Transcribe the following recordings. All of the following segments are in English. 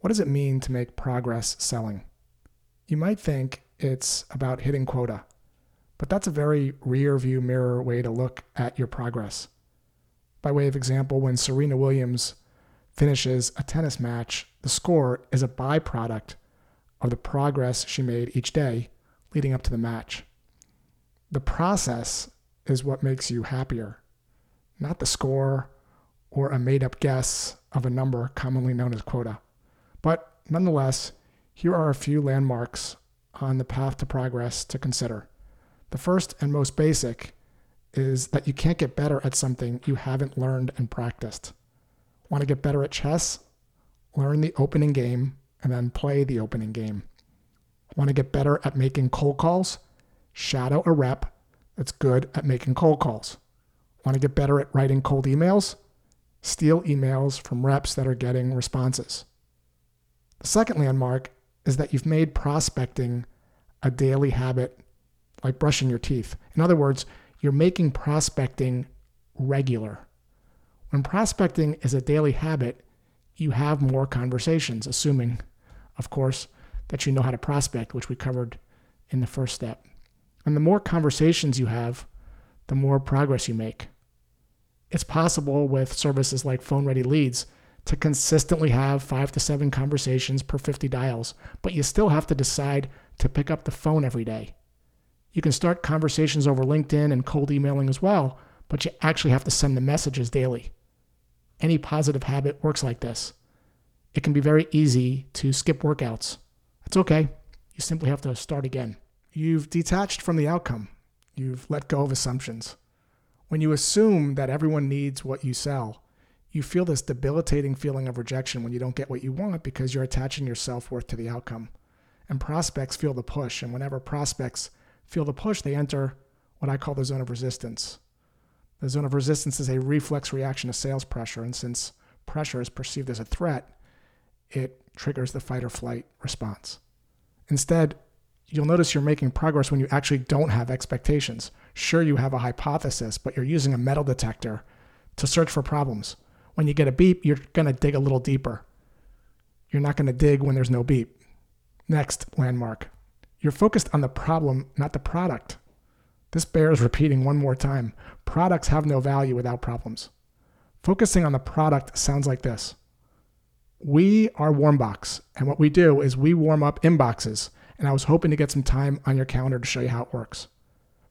What does it mean to make progress selling? You might think it's about hitting quota, but that's a very rear view mirror way to look at your progress. By way of example, when Serena Williams finishes a tennis match, the score is a byproduct of the progress she made each day leading up to the match. The process is what makes you happier, not the score or a made up guess of a number commonly known as quota. But nonetheless, here are a few landmarks on the path to progress to consider. The first and most basic is that you can't get better at something you haven't learned and practiced. Want to get better at chess? Learn the opening game and then play the opening game. Want to get better at making cold calls? Shadow a rep that's good at making cold calls. Want to get better at writing cold emails? Steal emails from reps that are getting responses. The second landmark is that you've made prospecting a daily habit like brushing your teeth. In other words, you're making prospecting regular. When prospecting is a daily habit, you have more conversations, assuming, of course, that you know how to prospect, which we covered in the first step. And the more conversations you have, the more progress you make. It's possible with services like Phone Ready Leads to consistently have five to seven conversations per 50 dials, but you still have to decide to pick up the phone every day. You can start conversations over LinkedIn and cold emailing as well, but you actually have to send the messages daily. Any positive habit works like this. It can be very easy to skip workouts. It's okay. You simply have to start again. You've detached from the outcome. You've let go of assumptions. When you assume that everyone needs what you sell, you feel this debilitating feeling of rejection when you don't get what you want because you're attaching your self worth to the outcome. And prospects feel the push. And whenever prospects feel the push, they enter what I call the zone of resistance. The zone of resistance is a reflex reaction to sales pressure. And since pressure is perceived as a threat, it triggers the fight or flight response. Instead, you'll notice you're making progress when you actually don't have expectations. Sure, you have a hypothesis, but you're using a metal detector to search for problems. When you get a beep, you're going to dig a little deeper. You're not going to dig when there's no beep. Next landmark. You're focused on the problem, not the product. This bears repeating one more time. Products have no value without problems. Focusing on the product sounds like this We are Warmbox, and what we do is we warm up inboxes, and I was hoping to get some time on your calendar to show you how it works.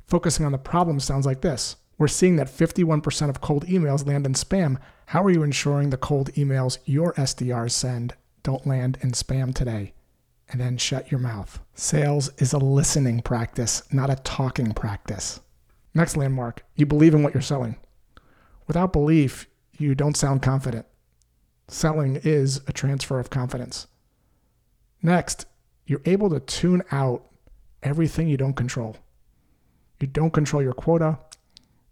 Focusing on the problem sounds like this We're seeing that 51% of cold emails land in spam. How are you ensuring the cold emails your SDRs send don't land in spam today? And then shut your mouth. Sales is a listening practice, not a talking practice. Next landmark you believe in what you're selling. Without belief, you don't sound confident. Selling is a transfer of confidence. Next, you're able to tune out everything you don't control. You don't control your quota,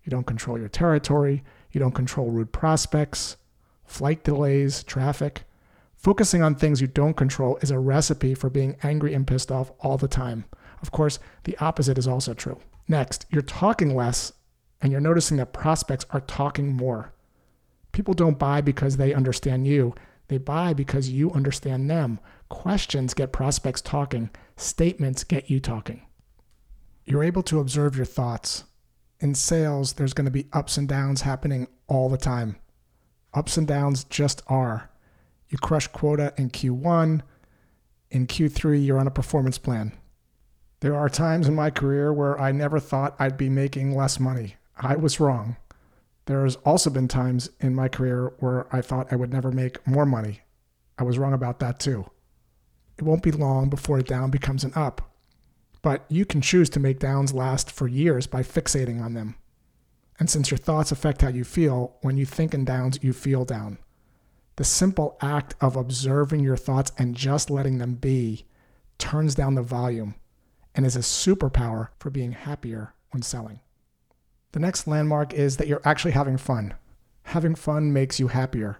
you don't control your territory, you don't control rude prospects, flight delays, traffic. Focusing on things you don't control is a recipe for being angry and pissed off all the time. Of course, the opposite is also true. Next, you're talking less and you're noticing that prospects are talking more. People don't buy because they understand you, they buy because you understand them. Questions get prospects talking, statements get you talking. You're able to observe your thoughts. In sales, there's going to be ups and downs happening all the time. Ups and downs just are. You crush quota in Q1. In Q3, you're on a performance plan. There are times in my career where I never thought I'd be making less money. I was wrong. There's also been times in my career where I thought I would never make more money. I was wrong about that too. It won't be long before a down becomes an up. But you can choose to make downs last for years by fixating on them. And since your thoughts affect how you feel, when you think in downs, you feel down. The simple act of observing your thoughts and just letting them be turns down the volume and is a superpower for being happier when selling. The next landmark is that you're actually having fun. Having fun makes you happier.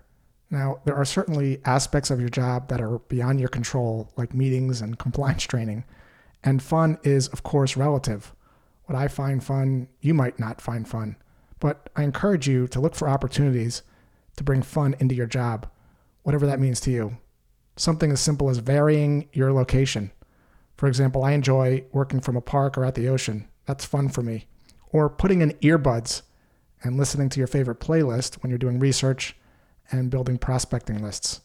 Now, there are certainly aspects of your job that are beyond your control, like meetings and compliance training. And fun is, of course, relative. What I find fun, you might not find fun. But I encourage you to look for opportunities to bring fun into your job, whatever that means to you. Something as simple as varying your location. For example, I enjoy working from a park or at the ocean. That's fun for me. Or putting in earbuds and listening to your favorite playlist when you're doing research and building prospecting lists.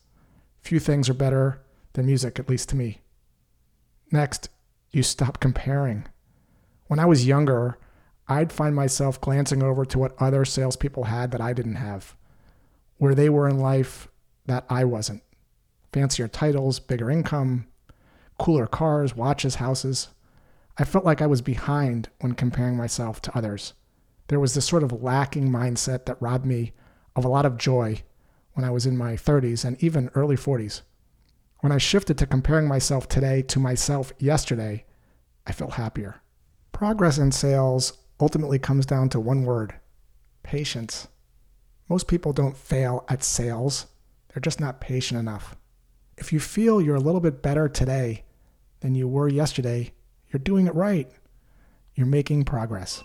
Few things are better than music, at least to me. Next, you stop comparing. When I was younger, I'd find myself glancing over to what other salespeople had that I didn't have, where they were in life that I wasn't. Fancier titles, bigger income, cooler cars, watches, houses. I felt like I was behind when comparing myself to others. There was this sort of lacking mindset that robbed me of a lot of joy when I was in my 30s and even early 40s. When I shifted to comparing myself today to myself yesterday, I felt happier. Progress in sales ultimately comes down to one word patience. Most people don't fail at sales, they're just not patient enough. If you feel you're a little bit better today than you were yesterday, you're doing it right. You're making progress.